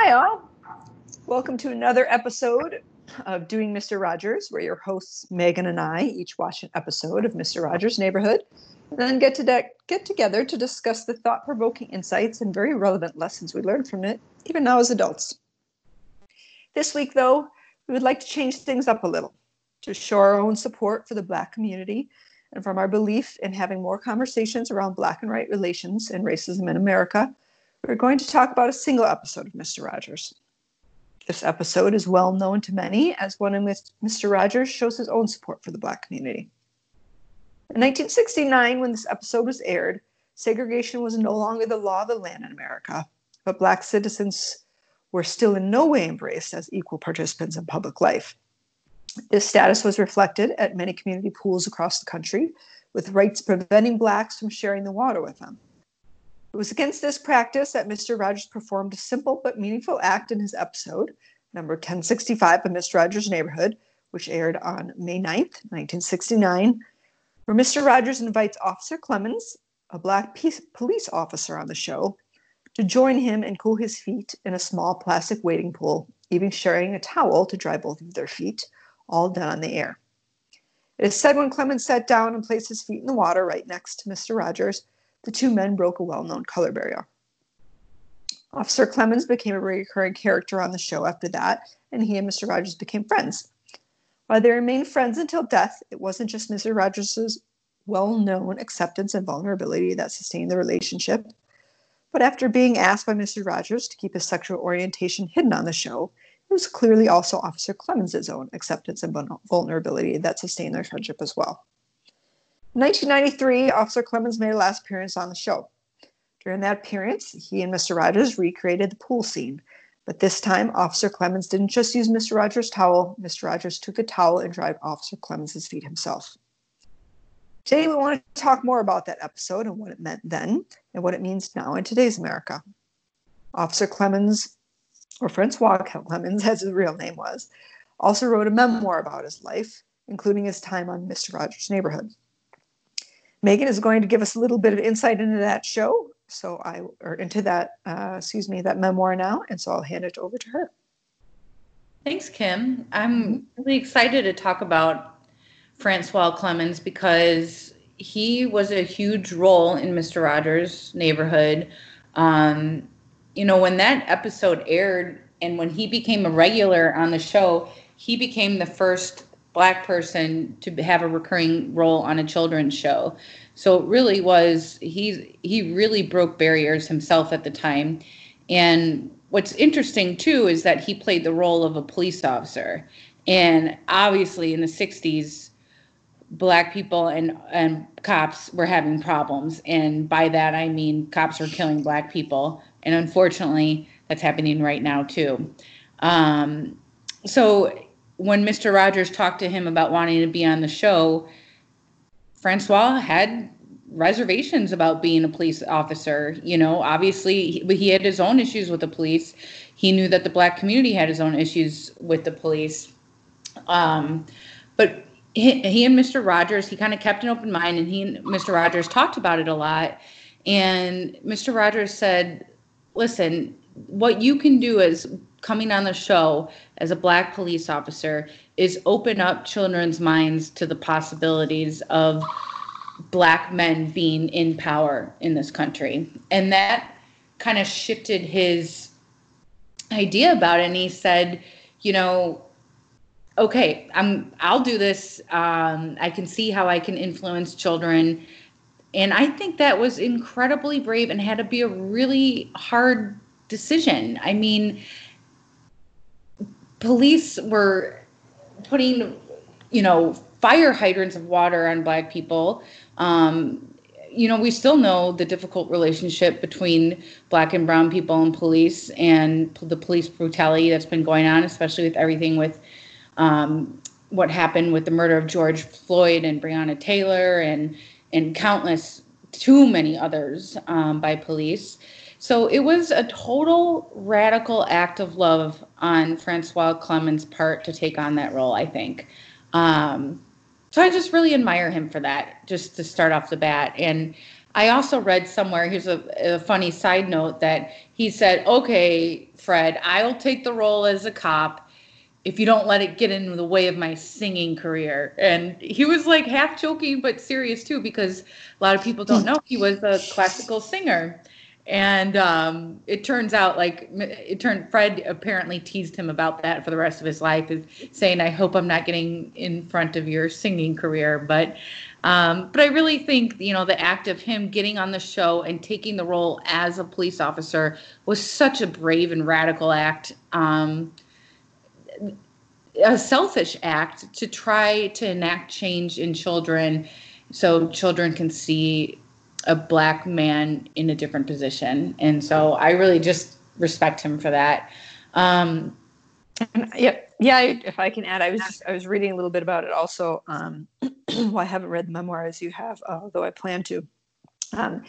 Hi, all. Welcome to another episode of Doing Mr. Rogers, where your hosts Megan and I each watch an episode of Mr. Rogers' Neighborhood, and then get to de- get together to discuss the thought-provoking insights and very relevant lessons we learned from it, even now as adults. This week, though, we would like to change things up a little to show our own support for the Black community and from our belief in having more conversations around Black and white relations and racism in America we're going to talk about a single episode of Mr. Rogers. This episode is well known to many as one in which Mr. Rogers shows his own support for the Black community. In 1969, when this episode was aired, segregation was no longer the law of the land in America, but Black citizens were still in no way embraced as equal participants in public life. This status was reflected at many community pools across the country, with rights preventing Blacks from sharing the water with them. It was against this practice that Mr. Rogers performed a simple but meaningful act in his episode, number 1065 of Mr. Rogers' Neighborhood, which aired on May 9th, 1969, where Mr. Rogers invites Officer Clemmons, a black police officer on the show, to join him and cool his feet in a small plastic wading pool, even sharing a towel to dry both of their feet, all done on the air. It is said when Clemmons sat down and placed his feet in the water right next to Mr. Rogers, the two men broke a well known color barrier. Officer Clemmons became a recurring character on the show after that, and he and Mr. Rogers became friends. While they remained friends until death, it wasn't just Mr. Rogers' well known acceptance and vulnerability that sustained the relationship. But after being asked by Mr. Rogers to keep his sexual orientation hidden on the show, it was clearly also Officer Clemmons' own acceptance and vulnerability that sustained their friendship as well. 1993, Officer Clemmons made a last appearance on the show. During that appearance, he and Mr. Rogers recreated the pool scene. But this time, Officer Clemmons didn't just use Mr. Rogers' towel. Mr. Rogers took the towel and dried Officer Clemmons' feet himself. Today, we want to talk more about that episode and what it meant then and what it means now in today's America. Officer Clemmons, or Francois Clemmons, as his real name was, also wrote a memoir about his life, including his time on Mr. Rogers' Neighborhood. Megan is going to give us a little bit of insight into that show. So I, or into that, uh, excuse me, that memoir now. And so I'll hand it over to her. Thanks, Kim. I'm really excited to talk about Francois Clemmons because he was a huge role in Mr. Rogers' neighborhood. Um, you know, when that episode aired and when he became a regular on the show, he became the first black person to have a recurring role on a children's show. So it really was he's he really broke barriers himself at the time. And what's interesting too is that he played the role of a police officer. And obviously in the 60s black people and and cops were having problems and by that I mean cops were killing black people and unfortunately that's happening right now too. Um, so when Mr. Rogers talked to him about wanting to be on the show, Francois had reservations about being a police officer. You know, obviously, he, he had his own issues with the police. He knew that the black community had his own issues with the police. Um, but he, he and Mr. Rogers, he kind of kept an open mind, and he and Mr. Rogers talked about it a lot. And Mr. Rogers said, "Listen, what you can do is coming on the show as a black police officer is open up children's minds to the possibilities of black men being in power in this country. And that kind of shifted his idea about it. And he said, you know, okay, I'm I'll do this. Um, I can see how I can influence children. And I think that was incredibly brave and had to be a really hard decision. I mean, police were putting, you know, fire hydrants of water on black people. Um, you know, we still know the difficult relationship between black and brown people and police and the police brutality that's been going on, especially with everything with um, what happened with the murder of George Floyd and Breonna Taylor and and countless too many others um, by police. So it was a total radical act of love on Francois Clemmons' part to take on that role, I think. Um, so I just really admire him for that, just to start off the bat. And I also read somewhere, here's a, a funny side note that he said, okay, Fred, I'll take the role as a cop if you don't let it get in the way of my singing career. And he was like half joking, but serious too, because a lot of people don't know he was a classical singer. And um, it turns out, like it turned. Fred apparently teased him about that for the rest of his life, is saying, "I hope I'm not getting in front of your singing career." But, um, but I really think you know the act of him getting on the show and taking the role as a police officer was such a brave and radical act. Um, a selfish act to try to enact change in children so children can see a black man in a different position. And so I really just respect him for that. Um, yeah, yeah. If I can add, I was just, I was reading a little bit about it also. Um, well, I haven't read the memoir as you have, although I plan to. Um,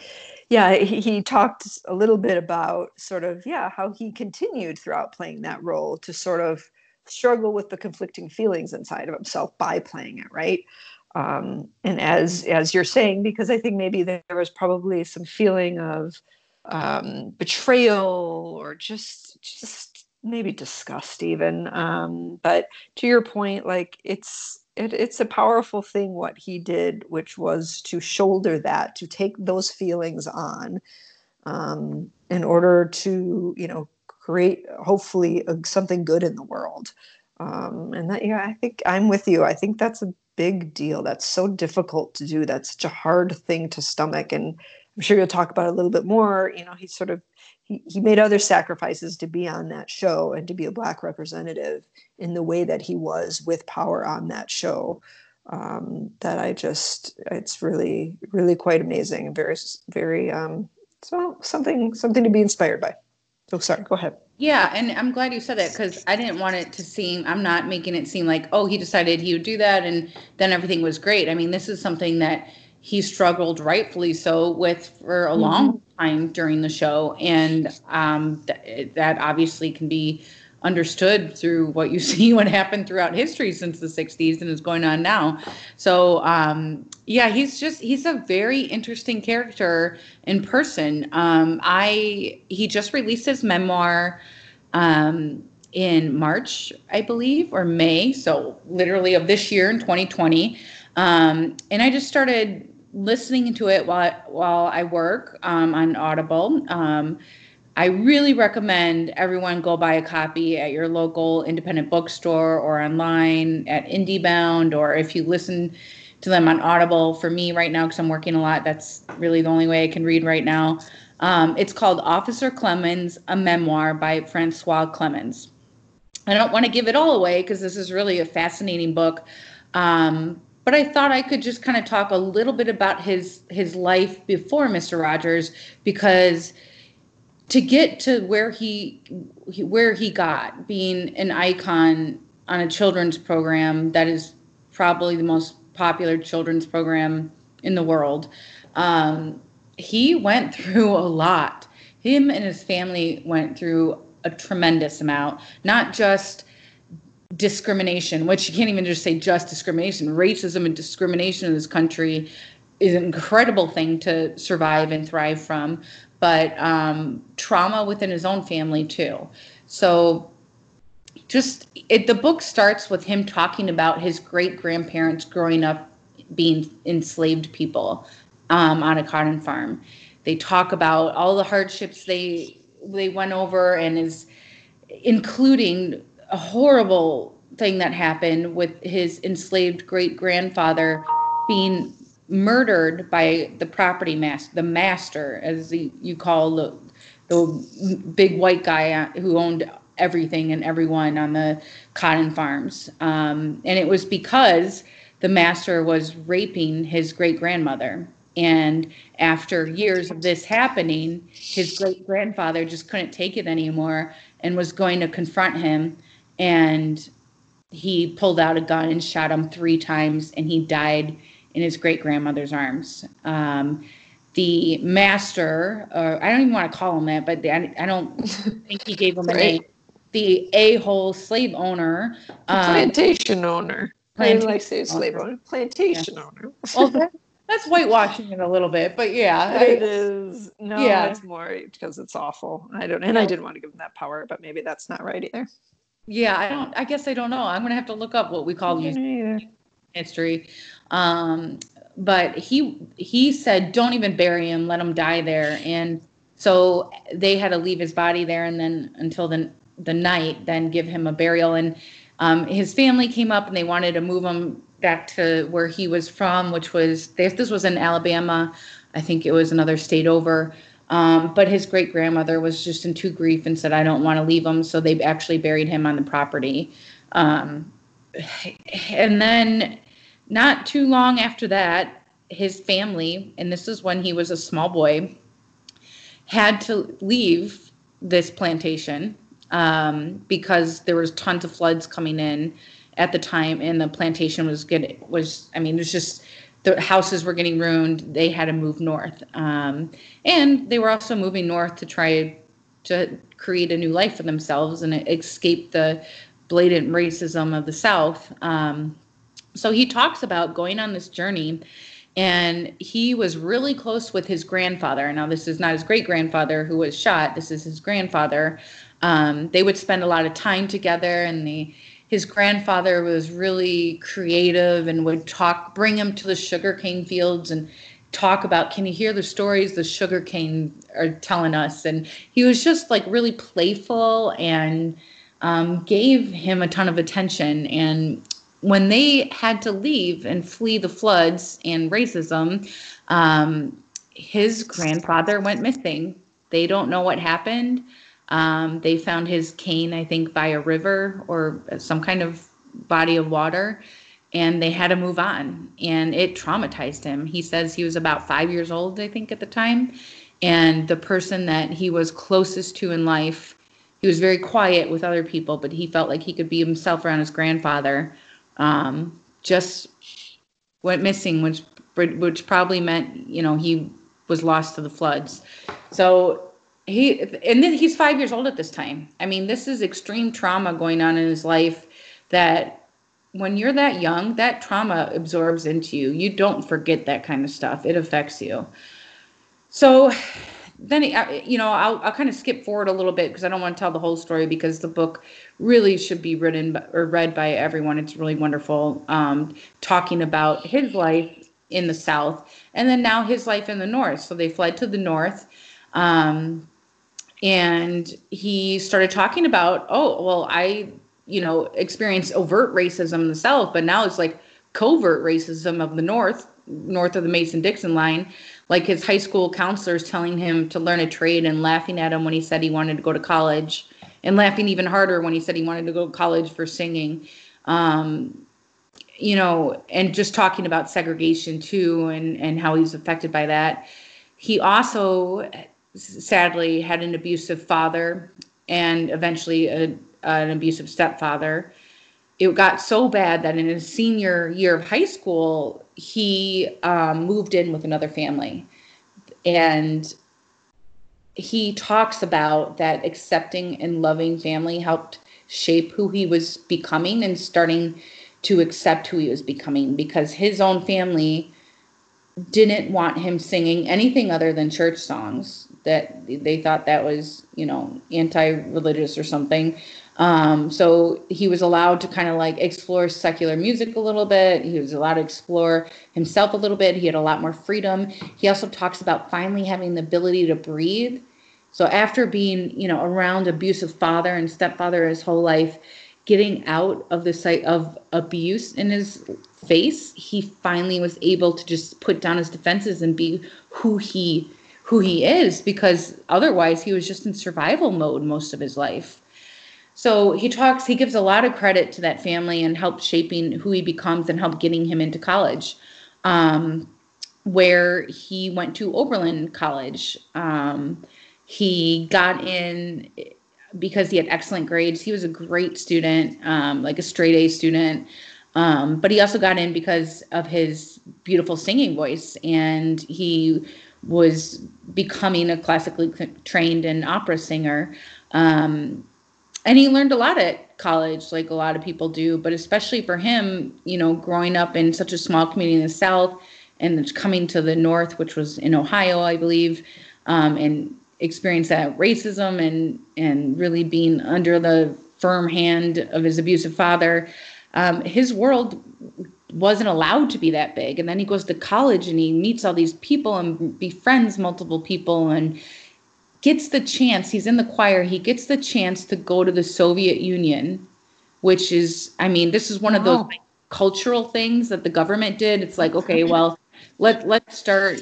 yeah, he, he, talked a little bit about sort of yeah how he continued throughout playing that role to sort of struggle with the conflicting feelings inside of himself by playing it, right? Um, and as as you're saying because i think maybe there was probably some feeling of um, betrayal or just just maybe disgust even. Um, but to your point like it's it, it's a powerful thing what he did which was to shoulder that to take those feelings on um, in order to you know create hopefully a, something good in the world um, and that yeah i think i'm with you i think that's a big deal. That's so difficult to do. That's such a hard thing to stomach. And I'm sure you'll talk about it a little bit more. You know, he sort of he, he made other sacrifices to be on that show and to be a black representative in the way that he was with power on that show. Um, that I just it's really really quite amazing and very very um, so something something to be inspired by. Oh, sorry. Go ahead. Yeah, and I'm glad you said that because I didn't want it to seem. I'm not making it seem like oh he decided he would do that and then everything was great. I mean, this is something that he struggled rightfully so with for a mm-hmm. long time during the show, and um, th- that obviously can be understood through what you see what happened throughout history since the 60s and is going on now. So um, yeah he's just he's a very interesting character in person. Um, i he just released his memoir um, in march i believe or may so literally of this year in 2020 um, and i just started listening to it while while i work um, on audible. Um, I really recommend everyone go buy a copy at your local independent bookstore or online at IndieBound, or if you listen to them on Audible. For me, right now, because I'm working a lot, that's really the only way I can read right now. Um, it's called Officer Clemmons, a memoir by Francois Clemmons. I don't want to give it all away because this is really a fascinating book. Um, but I thought I could just kind of talk a little bit about his his life before Mr. Rogers because to get to where he, he where he got being an icon on a children's program that is probably the most popular children's program in the world um, he went through a lot. Him and his family went through a tremendous amount not just discrimination which you can't even just say just discrimination. Racism and discrimination in this country is an incredible thing to survive and thrive from but um, trauma within his own family too. So just it, the book starts with him talking about his great grandparents growing up being enslaved people um, on a cotton farm. They talk about all the hardships they they went over and is including a horrible thing that happened with his enslaved great grandfather being murdered by the property master, the master, as the, you call the, the big white guy who owned everything and everyone on the cotton farms. Um, and it was because the master was raping his great grandmother. And after years of this happening, his great grandfather just couldn't take it anymore and was going to confront him. And he pulled out a gun and shot him three times, and he died in his great grandmother's arms. Um, the master, or I don't even want to call him that, but the, I, I, don't think he gave him a name. The a-hole slave owner, um, plantation owner. Plantation like say slave owner, plantation yeah. owner. well, that, that's whitewashing it a little bit, but yeah, it is. No, yeah. it's more because it's awful. I don't, and I didn't want to give them that power, but maybe that's not right either. Yeah, I don't. I guess I don't know. I'm gonna have to look up what we call history. Um, but he he said, "Don't even bury him. Let him die there." And so they had to leave his body there, and then until the the night, then give him a burial. And um, his family came up and they wanted to move him back to where he was from, which was this was in Alabama. I think it was another state over. Um, but his great grandmother was just in too grief and said, I don't want to leave him. So they actually buried him on the property. Um, and then, not too long after that, his family, and this is when he was a small boy, had to leave this plantation um, because there was tons of floods coming in at the time, and the plantation was getting was I mean it was just the houses were getting ruined. They had to move north, um, and they were also moving north to try to create a new life for themselves and escape the blatant racism of the South. Um, so he talks about going on this journey and he was really close with his grandfather. Now, this is not his great grandfather who was shot, this is his grandfather. Um, they would spend a lot of time together, and the, his grandfather was really creative and would talk, bring him to the sugarcane fields and talk about can you hear the stories the sugarcane are telling us and he was just like really playful and um, gave him a ton of attention and when they had to leave and flee the floods and racism um, his grandfather went missing they don't know what happened um, they found his cane, I think, by a river or some kind of body of water, and they had to move on. And it traumatized him. He says he was about five years old, I think, at the time. And the person that he was closest to in life, he was very quiet with other people, but he felt like he could be himself around his grandfather. Um, just went missing, which which probably meant you know he was lost to the floods. So he and then he's five years old at this time. I mean, this is extreme trauma going on in his life that when you're that young, that trauma absorbs into you. You don't forget that kind of stuff. It affects you. So then, you know, I'll, I'll kind of skip forward a little bit because I don't want to tell the whole story because the book really should be written or read by everyone. It's really wonderful um, talking about his life in the South and then now his life in the North. So they fled to the North. Um, and he started talking about oh well i you know experienced overt racism in the south but now it's like covert racism of the north north of the mason-dixon line like his high school counselors telling him to learn a trade and laughing at him when he said he wanted to go to college and laughing even harder when he said he wanted to go to college for singing um, you know and just talking about segregation too and and how he's affected by that he also sadly had an abusive father and eventually a, an abusive stepfather. It got so bad that in his senior year of high school, he um, moved in with another family. And he talks about that accepting and loving family helped shape who he was becoming and starting to accept who he was becoming because his own family didn't want him singing anything other than church songs that they thought that was you know anti-religious or something um, so he was allowed to kind of like explore secular music a little bit. He was allowed to explore himself a little bit. He had a lot more freedom. He also talks about finally having the ability to breathe. So after being you know around abusive father and stepfather his whole life getting out of the sight of abuse in his face he finally was able to just put down his defenses and be who he who he is because otherwise he was just in survival mode most of his life. So he talks, he gives a lot of credit to that family and help shaping who he becomes and help getting him into college, um, where he went to Oberlin College. Um, he got in because he had excellent grades. He was a great student, um, like a straight A student. Um, but he also got in because of his beautiful singing voice, and he was becoming a classically trained and opera singer. Um, and he learned a lot at college, like a lot of people do, but especially for him, you know, growing up in such a small community in the South and coming to the North, which was in Ohio, I believe, um, and experienced that racism and and really being under the firm hand of his abusive father. Um, his world wasn't allowed to be that big, and then he goes to college and he meets all these people and befriends multiple people and gets the chance. He's in the choir. He gets the chance to go to the Soviet Union, which is, I mean, this is one wow. of those like, cultural things that the government did. It's like, okay, well, let let's start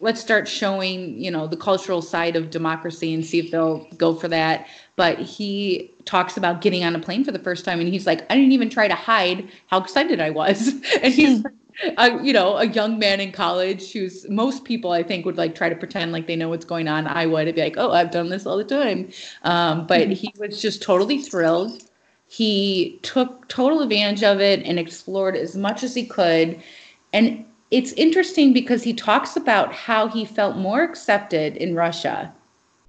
let's start showing you know the cultural side of democracy and see if they'll go for that but he talks about getting on a plane for the first time and he's like i didn't even try to hide how excited i was and he's a, you know a young man in college who's most people i think would like try to pretend like they know what's going on. I would be like oh i've done this all the time. Um, but he was just totally thrilled. He took total advantage of it and explored as much as he could. And it's interesting because he talks about how he felt more accepted in Russia,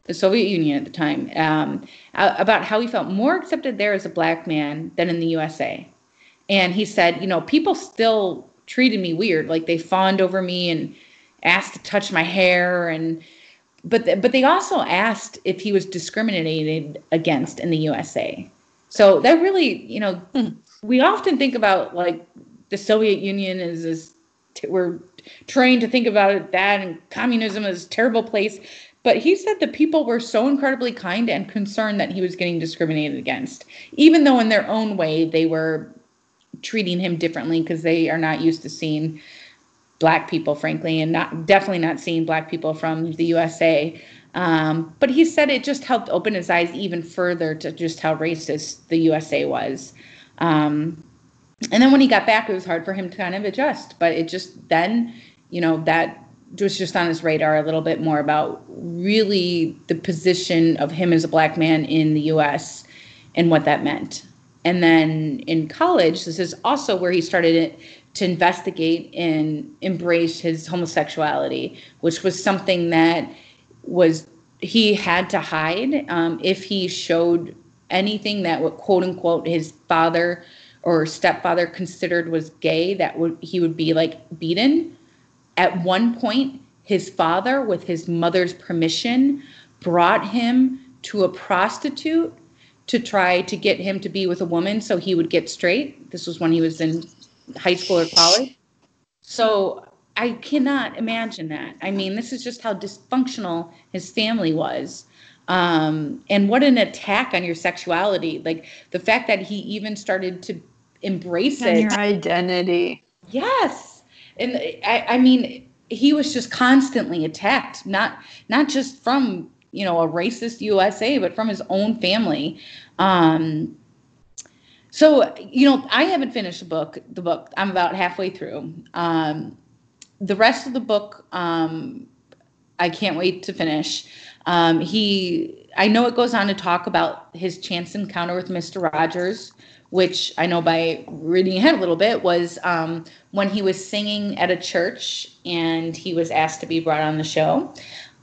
the Soviet Union at the time, um, about how he felt more accepted there as a black man than in the USA. And he said, you know, people still treated me weird, like they fawned over me and asked to touch my hair and but but they also asked if he was discriminated against in the USA. So that really, you know, hmm. we often think about like the Soviet Union is this we're trained to think about it, that and communism is a terrible place. But he said the people were so incredibly kind and concerned that he was getting discriminated against, even though in their own way they were treating him differently because they are not used to seeing black people, frankly, and not definitely not seeing black people from the USA. Um, but he said it just helped open his eyes even further to just how racist the USA was. Um, and then when he got back, it was hard for him to kind of adjust. But it just then, you know, that was just on his radar a little bit more about really the position of him as a black man in the U.S. and what that meant. And then in college, this is also where he started to investigate and embrace his homosexuality, which was something that was he had to hide um, if he showed anything that would quote unquote his father or stepfather considered was gay that would he would be like beaten. At one point his father with his mother's permission brought him to a prostitute to try to get him to be with a woman so he would get straight this was when he was in high school or college so i cannot imagine that i mean this is just how dysfunctional his family was um, and what an attack on your sexuality like the fact that he even started to embrace and it. Your identity. Yes. And I, I mean, he was just constantly attacked, not not just from you know a racist USA, but from his own family. Um, so you know, I haven't finished the book. The book I'm about halfway through. Um, the rest of the book, um, I can't wait to finish. Um, he, I know it goes on to talk about his chance encounter with Mr. Rogers, which I know by reading ahead a little bit, was um, when he was singing at a church and he was asked to be brought on the show.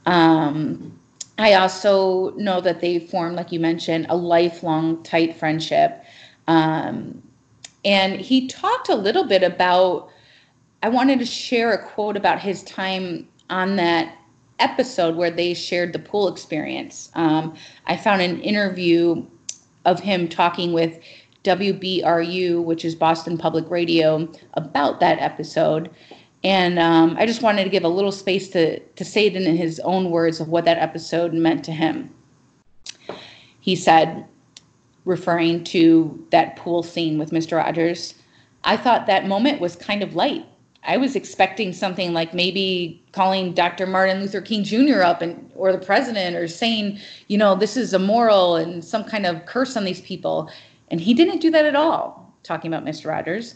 Um, I also know that they formed, like you mentioned, a lifelong tight friendship. Um, and he talked a little bit about, I wanted to share a quote about his time on that episode where they shared the pool experience. Um, I found an interview of him talking with WBUR, which is Boston Public Radio, about that episode. And um, I just wanted to give a little space to, to say it in his own words of what that episode meant to him. He said, referring to that pool scene with Mr. Rogers, I thought that moment was kind of light. I was expecting something like maybe calling Dr. Martin Luther King Jr. up and or the president or saying, you know, this is immoral and some kind of curse on these people. And he didn't do that at all, talking about Mr. Rogers.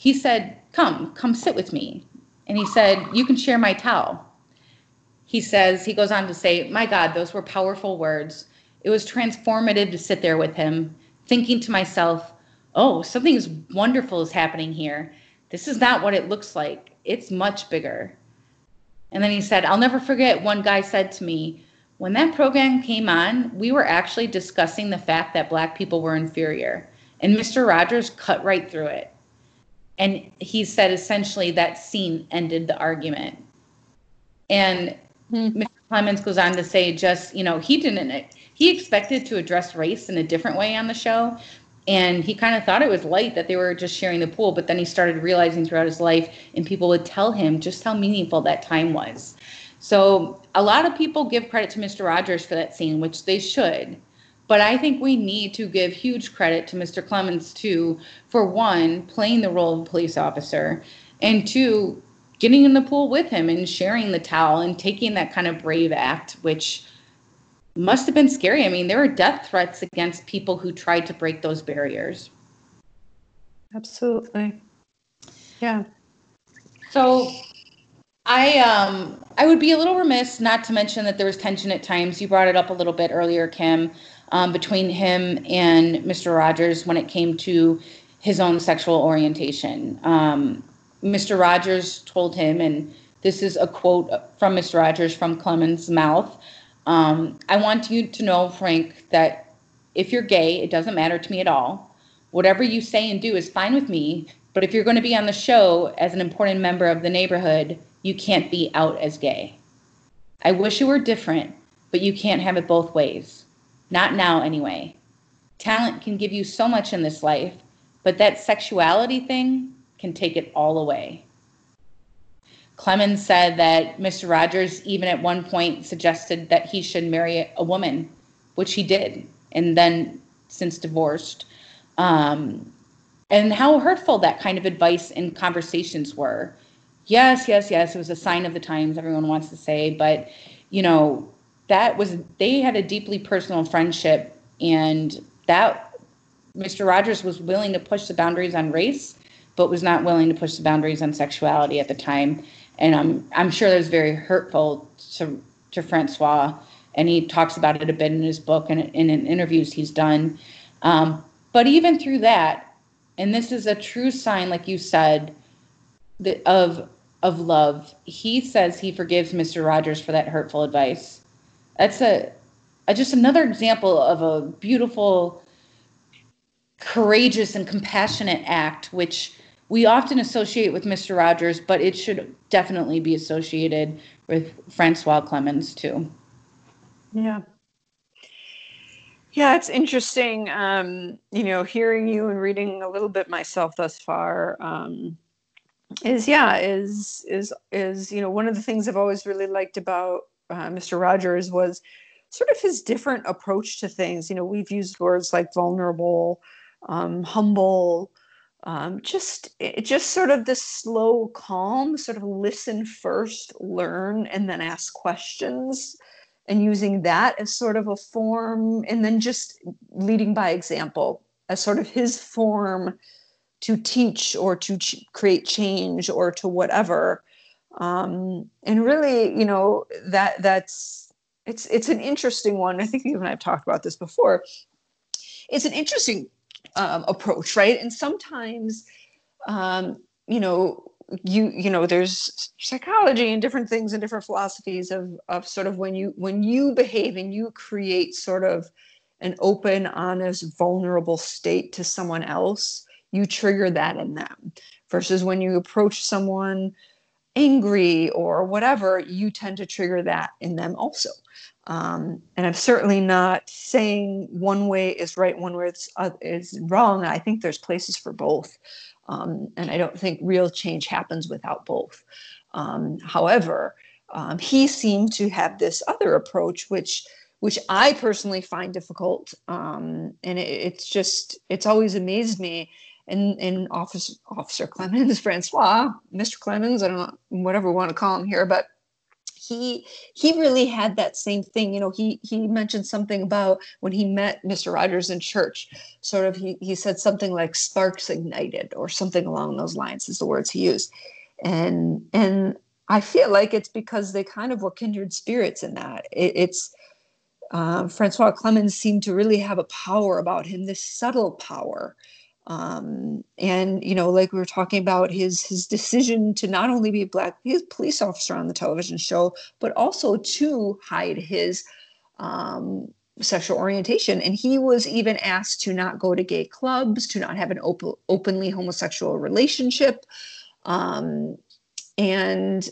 He said, Come, come sit with me. And he said, You can share my towel. He says, he goes on to say, My God, those were powerful words. It was transformative to sit there with him, thinking to myself, Oh, something wonderful is happening here. This is not what it looks like. It's much bigger. And then he said, I'll never forget one guy said to me, when that program came on, we were actually discussing the fact that black people were inferior. And Mr. Rogers cut right through it. And he said essentially that scene ended the argument. And hmm. Mr. Clemmons goes on to say, just you know, he didn't. He expected to address race in a different way on the show, and he kind of thought it was light that they were just sharing the pool. But then he started realizing throughout his life, and people would tell him just how meaningful that time was. So a lot of people give credit to Mr. Rogers for that scene, which they should. But I think we need to give huge credit to Mr. Clemmons too, for one, playing the role of a police officer, and two, getting in the pool with him and sharing the towel and taking that kind of brave act, which must have been scary. I mean, there were death threats against people who tried to break those barriers. Absolutely. Yeah. So I um I would be a little remiss not to mention that there was tension at times. You brought it up a little bit earlier, Kim um, between him and Mr. Rogers when it came to his own sexual orientation. Um, Mr. Rogers told him, and this is a quote from Mr. Rogers from Clemmons' mouth um, I want you to know, Frank, that if you're gay, it doesn't matter to me at all. Whatever you say and do is fine with me. But if you're going to be on the show as an important member of the neighborhood, you can't be out as gay. I wish it were different, but you can't have it both ways. Not now, anyway. Talent can give you so much in this life, but that sexuality thing can take it all away. Clemmons said that Mr. Rogers, even at one point, suggested that he should marry a woman, which he did, and then since divorced. Um, and how hurtful that kind of advice and conversations were. Yes, yes, yes, it was a sign of the times, everyone wants to say, but you know, that was they had a deeply personal friendship and that Mr. Rogers was willing to push the boundaries on race, but was not willing to push the boundaries on sexuality at the time. And I'm I'm sure that was very hurtful to to Francois. And he talks about it a bit in his book and, in interviews he's done. Um, but even through that, and this is a true sign, like you said, the, of of love. He says he forgives Mr. Rogers for that hurtful advice that's a, a just another example of a beautiful, courageous, and compassionate act, which we often associate with Mr. Rogers, but it should definitely be associated with Francois Clemmons too. Yeah. Yeah, it's interesting. Um, you know, hearing you and reading a little bit myself thus far um, is yeah is is is you know one of the things I've always really liked about uh, Mr. Rogers was sort of his different approach to things. You know, we've used words like vulnerable, um, humble, um, just it, just sort of this slow, calm, sort of listen first, learn, and then ask questions, and using that as sort of a form, and then just leading by example as sort of his form to teach or to ch- create change or to whatever um, and really you know that that's it's it's an interesting one. I think you and i've talked about this before. It's an interesting um, approach right? And sometimes um, you know you you know there's psychology and different things and different philosophies of of sort of when you when you behave and you create sort of an open honest vulnerable state to someone else you trigger that in them versus when you approach someone angry or whatever, you tend to trigger that in them also. Um, and I'm certainly not saying one way is right, one way is, uh, is wrong. I think there's places for both. Um, and I don't think real change happens without both. Um, however, um, he seemed to have this other approach, which which I personally find difficult. Um, and it, it's just, it's always amazed me and and officer officer clemmons francois mr clemmons i don't know whatever we want to call him here but he he really had that same thing you know he he mentioned something about when he met mr rogers in church sort of he, he said something like sparks ignited or something along those lines is the words he used. And and i feel like it's because they kind of were kindred spirits in that. It, it's uh, francois clemmons seemed to really have a power about him this subtle power um, and you know like we were talking about his his decision to not only be a black police officer on the television show but also to hide his um, sexual orientation. And he was even asked to not go to gay clubs, to not have an op- openly homosexual relationship. Um, and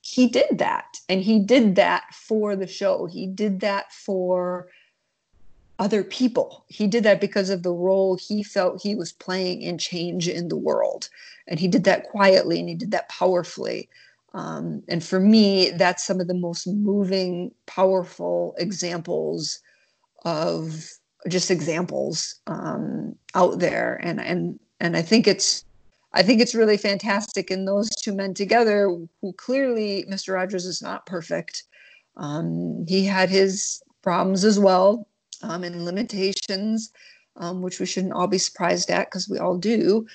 he did that. And he did that for the show. He did that for other people. He did that because of the role he felt he was playing in change in the world. And he did that quietly and he did that powerfully. Um, and for me, that's some of the most moving, powerful examples of just examples um, out there. And and and I think it's I think it's really fantastic. And those two men together, who clearly Mr. Rogers is not perfect. Um, he had his problems as well um, and limitations, um, which we shouldn't all be surprised at because we all do.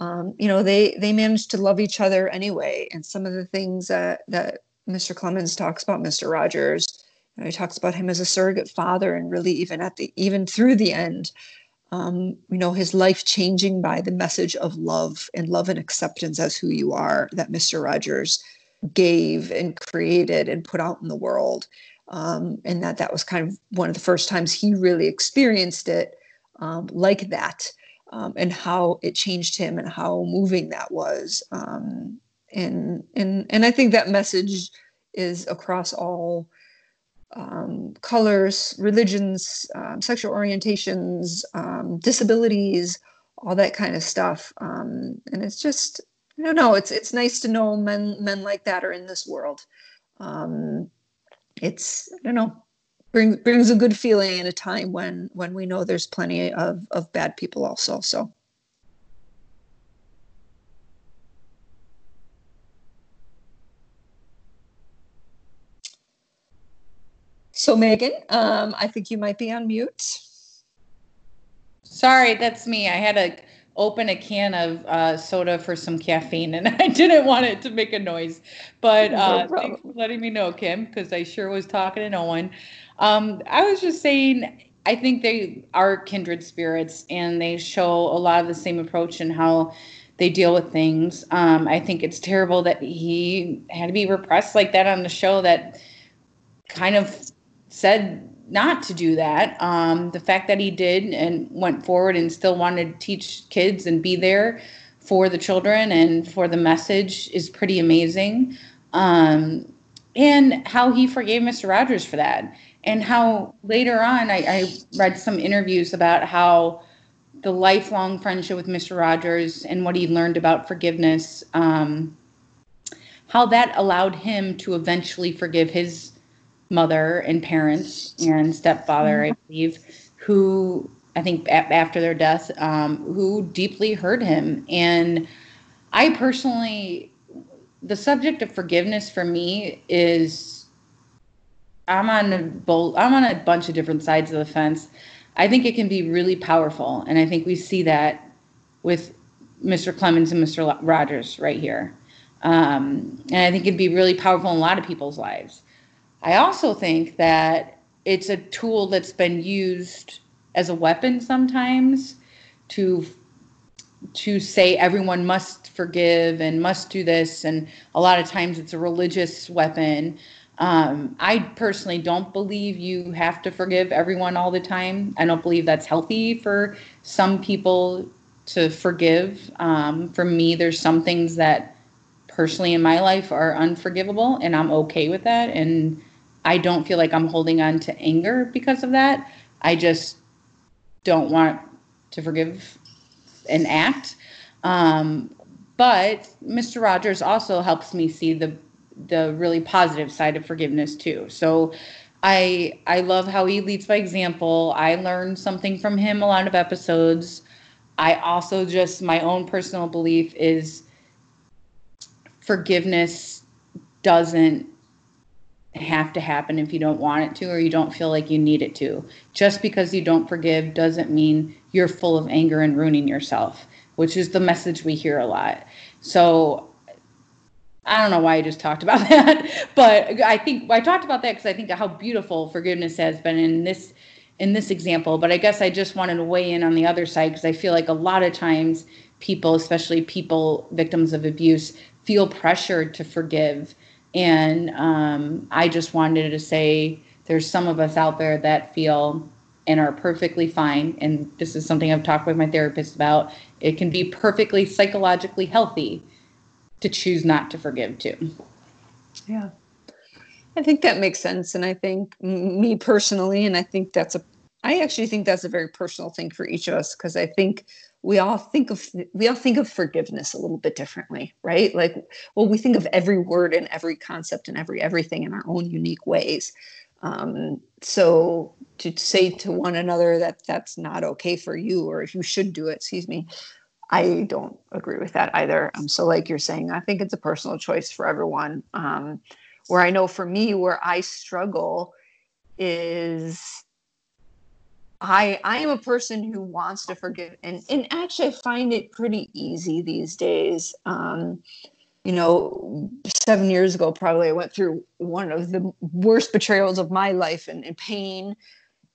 Um, you know, they they manage to love each other anyway. And some of the things that that Mr. Clemmons talks about Mr. Rogers, you know, he talks about him as a surrogate father, and really even at the even through the end, um, you know, his life changing by the message of love and love and acceptance as who you are that Mr. Rogers gave and created and put out in the world um, and that that was kind of one of the first times he really experienced it um, like that um, and how it changed him and how moving that was um, and and and I think that message is across all um, colors, religions, um, sexual orientations, disabilities, all that kind of stuff. and it's just I don't know. It's it's nice to know men men like that are in this world. Um, it's I don't know brings brings a good feeling in a time when when we know there's plenty of of bad people also. So. So Megan, um, I think you might be on mute. Sorry, that's me. I had a open a can of uh, soda for some caffeine, and I didn't want it to make a noise. But uh, no thanks for letting me know, Kim, because I sure was talking to no one. Um, I was just saying, I think they are kindred spirits, and they show a lot of the same approach in how they deal with things. Um, I think it's terrible that he had to be repressed like that on the show. That kind of said not to do that. Um, the fact that he did and went forward and still wanted to teach kids and be there for the children and for the message is pretty amazing. Um, and how he forgave Mr. Rogers for that. And how later on, I, I read some interviews about how the lifelong friendship with Mr. Rogers and what he learned about forgiveness, um, how that allowed him to eventually forgive his mother and parents and stepfather, I mm-hmm. believe, who I think after their death, um, who deeply hurt him. And I personally, the subject of forgiveness for me is I'm on a bold, I'm on a bunch of different sides of the fence. I think it can be really powerful, and I think we see that with Mr. Clemmons and Mr. Rogers right here. Um, and I think it'd be really powerful in a lot of people's lives. I also think that it's a tool that's been used as a weapon sometimes to to say everyone must forgive and must do this and a lot of times it's a religious weapon. Um, i personally don't believe you have to forgive everyone all the time. I don't believe that's healthy for some people to forgive. Um, for me there's some things that personally in my life are unforgivable and i'm okay with that and I don't feel like I'm holding on to anger because of that. I just don't want to forgive an act. Um, but Mr. Rogers also helps me see the the really positive side of forgiveness too. So I I love how he leads by example. I learned something from him a lot of episodes. I also just my own personal belief is forgiveness doesn't have to happen if you don't want it to or you don't feel like you need it to. Just because you don't forgive doesn't mean you're full of anger and ruining yourself, which is the message we hear a lot. So I don't know why I just talked about that, but I think I talked about that because I think how beautiful forgiveness has been in this in this example. But I guess I just wanted to weigh in on the other side because I feel like a lot of times people, especially people victims of abuse, feel pressured to forgive and um, I just wanted to say there's some of us out there that feel and are perfectly fine. And this is something I've talked with my therapist about. It can be perfectly psychologically healthy to choose not to forgive too. Yeah. I think that makes sense. And I think me personally, and I think that's a, I actually think that's a very personal thing for each of us because I think we all think of we all think of forgiveness a little bit differently right? Like well we think of every word and every concept and every everything in our own unique ways. Um, so to say to one another that that's not okay for you or if you should do it excuse me i don't agree with that either. Um, so like you're saying i think it's a personal choice for everyone. Um, where i know for me where i struggle is I I am a person who wants to forgive, and and actually I find it pretty easy these days. Um, you know, seven years ago, probably I went through one of the worst betrayals of my life and, and pain.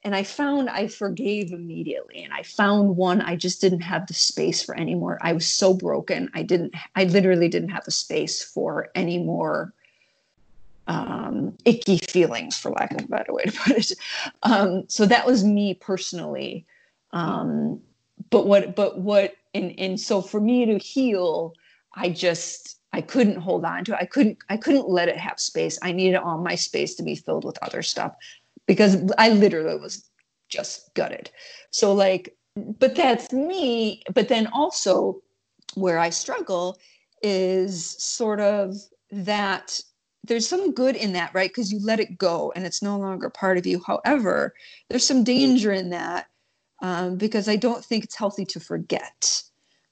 And I found I forgave immediately. And I found one I just didn't have the space for anymore. I was so broken. I didn't, I literally didn't have the space for any more um, icky feelings, for lack of a better way to put it. Um, so that was me personally. Um, but what, but what, and and so for me to heal, I just I couldn't hold on to it. I couldn't I couldn't let it have space. I needed all my space to be filled with other stuff because I literally was just gutted. So like, but that's me. But then also where I struggle is sort of that there's some good in that, right? Because you let it go and it's no longer part of you. However, there's some danger in that um, because I don't think it's healthy to forget.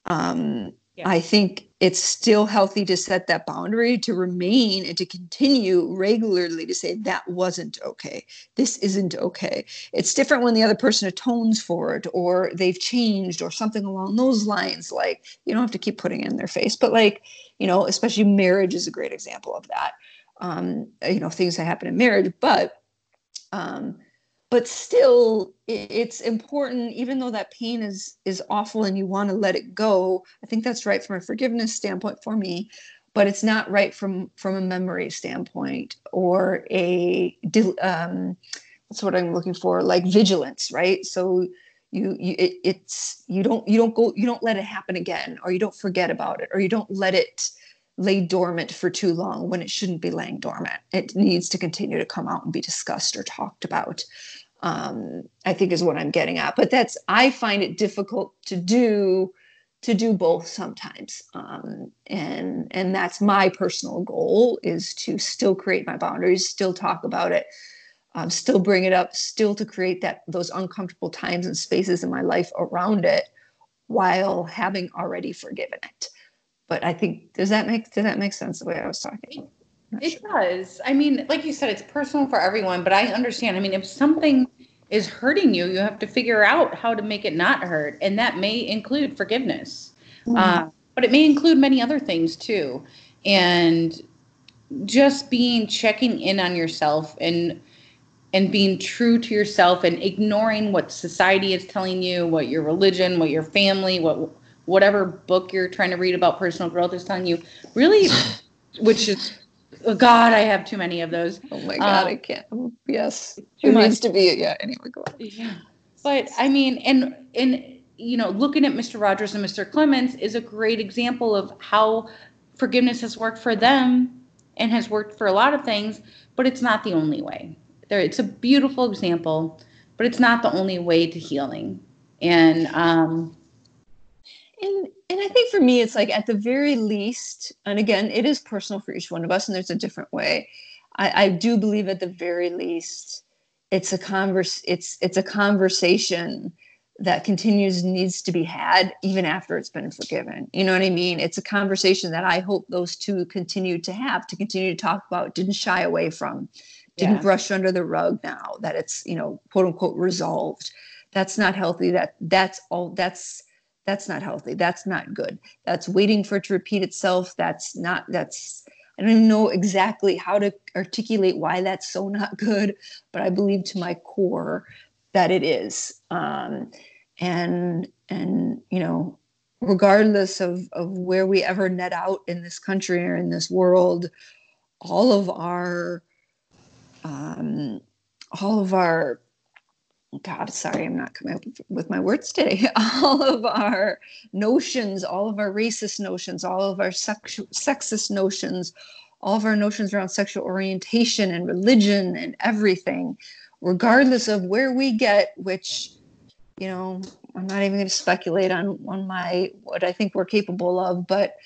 Um, yeah. I think it's still healthy to set that boundary, to remain and to continue regularly to say, that wasn't okay. This isn't okay. It's different when the other person atones for it or they've changed or something along those lines. Like, you don't have to keep putting it in their face, but like, you know, especially marriage is a great example of that um, you know things that happen in marriage but um, but still it's important even though that pain is is awful and you want to let it go i think that's right from a forgiveness standpoint for me but it's not right from from a memory standpoint or a um, that's what i'm looking for? Like vigilance right? So you, you it, it's you don't you don't go you don't let it happen again or you don't forget about it or you don't let it lay dormant for too long when it shouldn't be laying dormant. It needs to continue to come out and be discussed or talked about. Um, I think is what I'm getting at. But that's I find it difficult to do to do both sometimes. Um, and and that's my personal goal is to still create my boundaries, still talk about it, um, still bring it up, still to create that those uncomfortable times and spaces in my life around it while having already forgiven it but I think does that make does that make sense the way I was talking? It sure. does. I mean, like you said, it's personal for everyone, but I understand. I mean, if something is hurting you, you have to figure out how to make it not hurt, and that may include forgiveness, mm-hmm. uh, but it may include many other things too, and just being checking in on yourself and and being true to yourself and ignoring what society is telling you, what your religion, what your family, what whatever book you're trying to read about personal growth is telling you really which is oh god i have too many of those. Oh my god um, i can't yes. too it much. needs to be yeah anyway go on. Yeah. But i mean and and you know looking at mr rogers and mr clemmons is a great example of how forgiveness has worked for them and has worked for a lot of things but it's not the only way. There it's a beautiful example but it's not the only way to healing. And um and and I think for me, it's like at the very least, and again, it is personal for each one of us, and there's a different way. I, I do believe at the very least, it's a converse. It's it's a conversation that continues needs to be had even after it's been forgiven. You know what I mean? It's a conversation that I hope those two continue to have, to continue to talk about, didn't shy away from, didn't yeah. brush under the rug now that it's, you know, quote unquote resolved. That's not healthy. That that's all that's that's not healthy. That's not good. That's waiting for it to repeat itself. That's not that's i don't know exactly how to articulate why that's so not good but i believe to my core that it is. Um, and and you know regardless of of where we ever net out in this country or in this world all of our um, all of our God, sorry, I'm not coming up with my words today. All of our notions, all of our racist notions, all of our sexu- sexist notions, all of our notions around sexual orientation and religion and everything, regardless of where we get, which, you know, I'm not even going to speculate on on my what I think we're capable of, but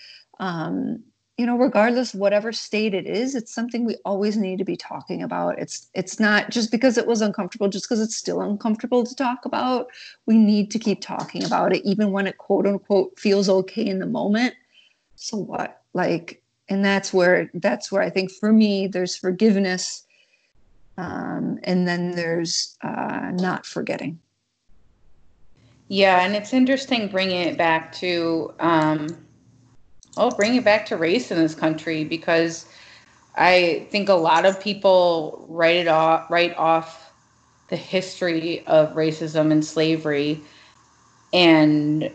um, you know regardless whatever state it is it's something we always need to be talking about. It's it's not just because it was uncomfortable just because it's still uncomfortable to talk about. We need to keep talking about it even when it quote unquote feels okay in the moment. So what? Like and that's where that's where i think for me there's forgiveness um, and then there's uh, not forgetting. Yeah and it's interesting bringing it back to um, I'll bring it back to race in this country because I think a lot of people write it off, write off the history of racism and slavery, and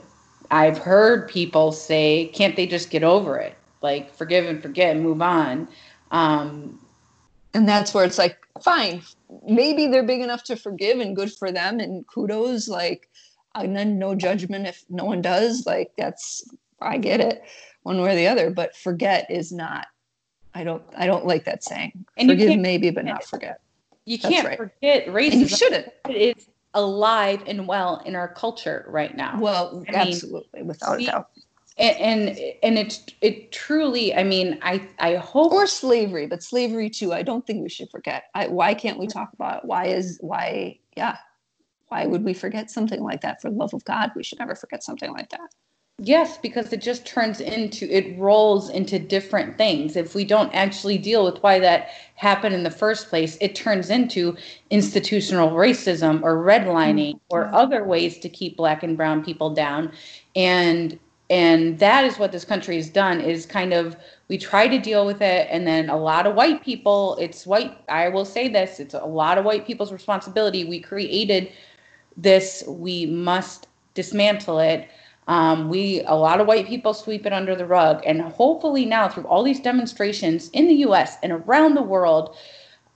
I've heard people say, "Can't they just get over it? Like forgive and forget, and move on." Um, and that's where it's like, fine, maybe they're big enough to forgive, and good for them, and kudos. Like, and then no judgment if no one does. Like that's, I get it one way or the other but forget is not i don't i don't like that saying. And forgive maybe but not forget. you can't right. forget racism and you shouldn't. It's alive and well in our culture right now. Well I absolutely mean, without we, a doubt. and, and and it's it truly i mean i i hope or slavery but slavery too i don't think we should forget. I, why can't we talk about it? why is why yeah. Why would we forget something like that? For the love of god we should never forget something like that Yes, because it just turns into it rolls into different things. If we don't actually deal with why that happened in the first place, it turns into institutional racism or redlining mm-hmm. or other ways to keep black and brown people down. And and that is what this country has done is kind of we try to deal with it and then a lot of white people it's white i will say this it's a lot of white people's responsibility we created this we must dismantle it um, we a lot of white people sweep it under the rug, and hopefully now through all these demonstrations in the U.S. and around the world,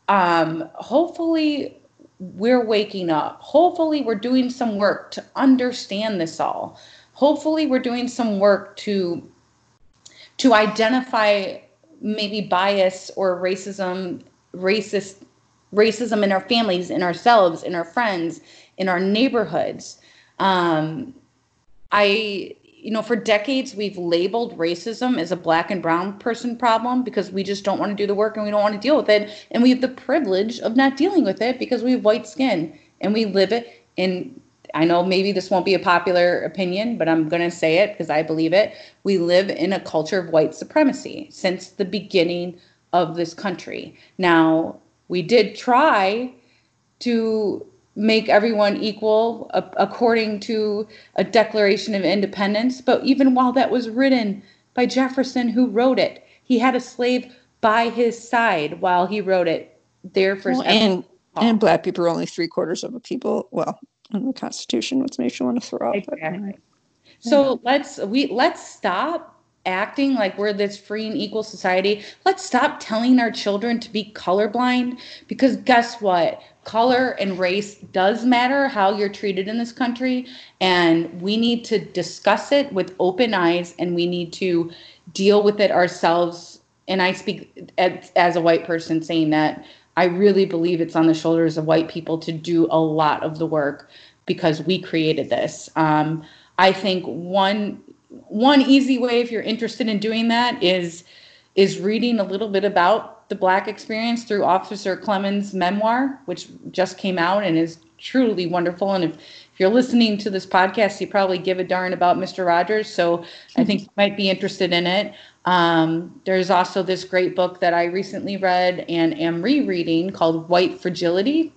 um, hopefully we're waking up. Hopefully we're doing some work to understand this all. Hopefully we're doing some work to to identify maybe bias or racism, racist racism in our families, in ourselves, in our friends, in our neighborhoods. Um, I, you know, for decades we've labeled racism as a black and brown person problem because we just don't want to do the work and we don't want to deal with it. And we have the privilege of not dealing with it because we have white skin and we live it in. I know maybe this won't be a popular opinion, but I'm going to say it because I believe it. We live in a culture of white supremacy since the beginning of this country. Now, we did try to make everyone equal uh, according to a Declaration of Independence. But even while that was written by Jefferson, who wrote it, he had a slave by his side while he wrote it. There for well, and and black people are only three quarters of the people. Well, in the Constitution, which makes you want to throw up. Exactly. So let's we let's stop acting like we're this free and equal society. Let's stop telling our children to be colorblind because guess what? Color and race does matter how you're treated in this country and we need to discuss it with open eyes and we need to deal with it ourselves. And i speak as, as a white person saying that i really believe it's on the shoulders of white people to do a lot of the work because we created this. Um, i think one one easy way if you're interested in doing that is is reading a little bit about the Black experience through Officer Clemmons' memoir, which just came out and is truly wonderful. And if, if you're listening to this podcast, you probably give a darn about Mr. Rogers. So I think you might be interested in it. Um, there's also this great book that I recently read and am rereading called White Fragility,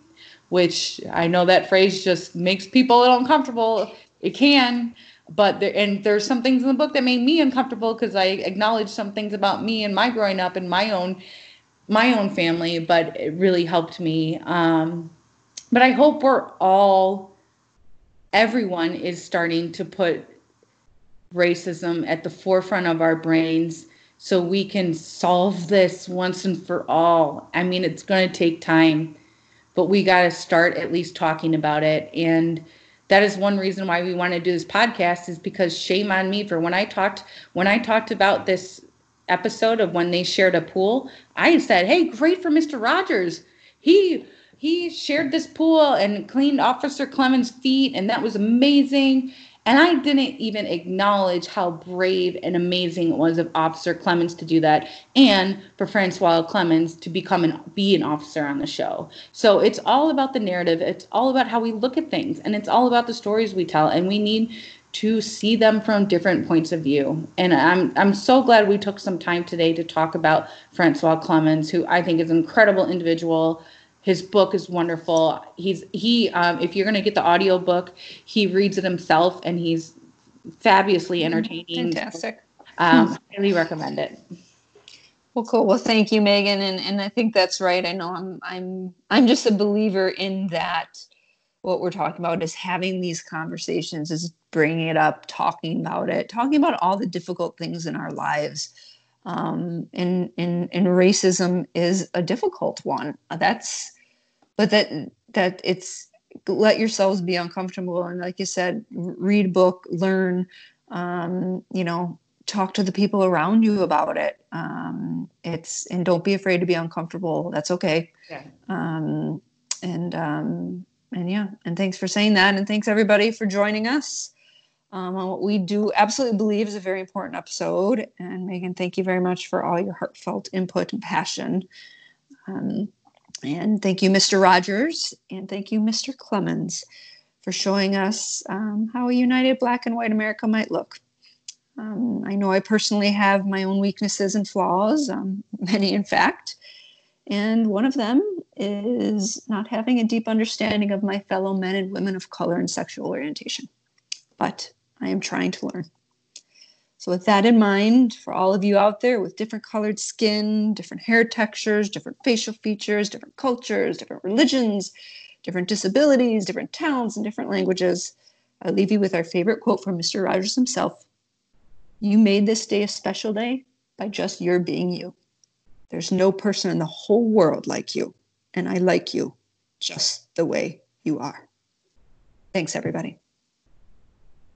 which I know that phrase just makes people a little uncomfortable. It can but there and there's some things in the book that made me uncomfortable because I acknowledged some things about me and my growing up and my own my own family, but it really helped me. Um, but I hope we're all, everyone is starting to put racism at the forefront of our brains so we can solve this once and for all. I mean, it's going to take time, but we got to start at least talking about it. And that is one reason why we want to do this podcast is because shame on me for when I talked when I talked about this episode of when they shared a pool, I said, "Hey, great for Mr. Rogers. He he shared this pool and cleaned Officer Clemmons' feet, and that was amazing." And I didn't even acknowledge how brave and amazing it was of Officer Clemmons to do that, and for Francois Clemmons to become and be an officer on the show. So it's all about the narrative. It's all about how we look at things, and it's all about the stories we tell. And we need to see them from different points of view. And I'm I'm so glad we took some time today to talk about Francois Clemmons, who I think is an incredible individual. His book is wonderful. He's he um, if you're going to get the audio book, he reads it himself and he's fabulously mm-hmm. entertaining. Fantastic. Um, highly recommend it. Well, cool. Well, thank you, Megan, and and I think that's right. I know I'm I'm I'm just a believer in that. What we're talking about is having these conversations, is bringing it up, talking about it, talking about all the difficult things in our lives. Um, and and and racism is a difficult one. That's but that that it's let yourselves be uncomfortable and like you said read a book learn um, you know talk to the people around you about it um, it's and don't be afraid to be uncomfortable that's okay yeah. um, and um, and yeah and thanks for saying that and thanks everybody for joining us um, on what we do absolutely believe is a very important episode and megan thank you very much for all your heartfelt input and passion um, and thank you, Mr. Rogers, and thank you, Mr. Clemmons, for showing us um, how a united Black and white America might look. Um, I know I personally have my own weaknesses and flaws, um, many in fact, and one of them is not having a deep understanding of my fellow men and women of color and sexual orientation. But I am trying to learn. So, with that in mind, for all of you out there with different colored skin, different hair textures, different facial features, different cultures, different religions, different disabilities, different towns, and different languages, I leave you with our favorite quote from Mr. Rogers himself You made this day a special day by just your being you. There's no person in the whole world like you, and I like you just the way you are. Thanks, everybody.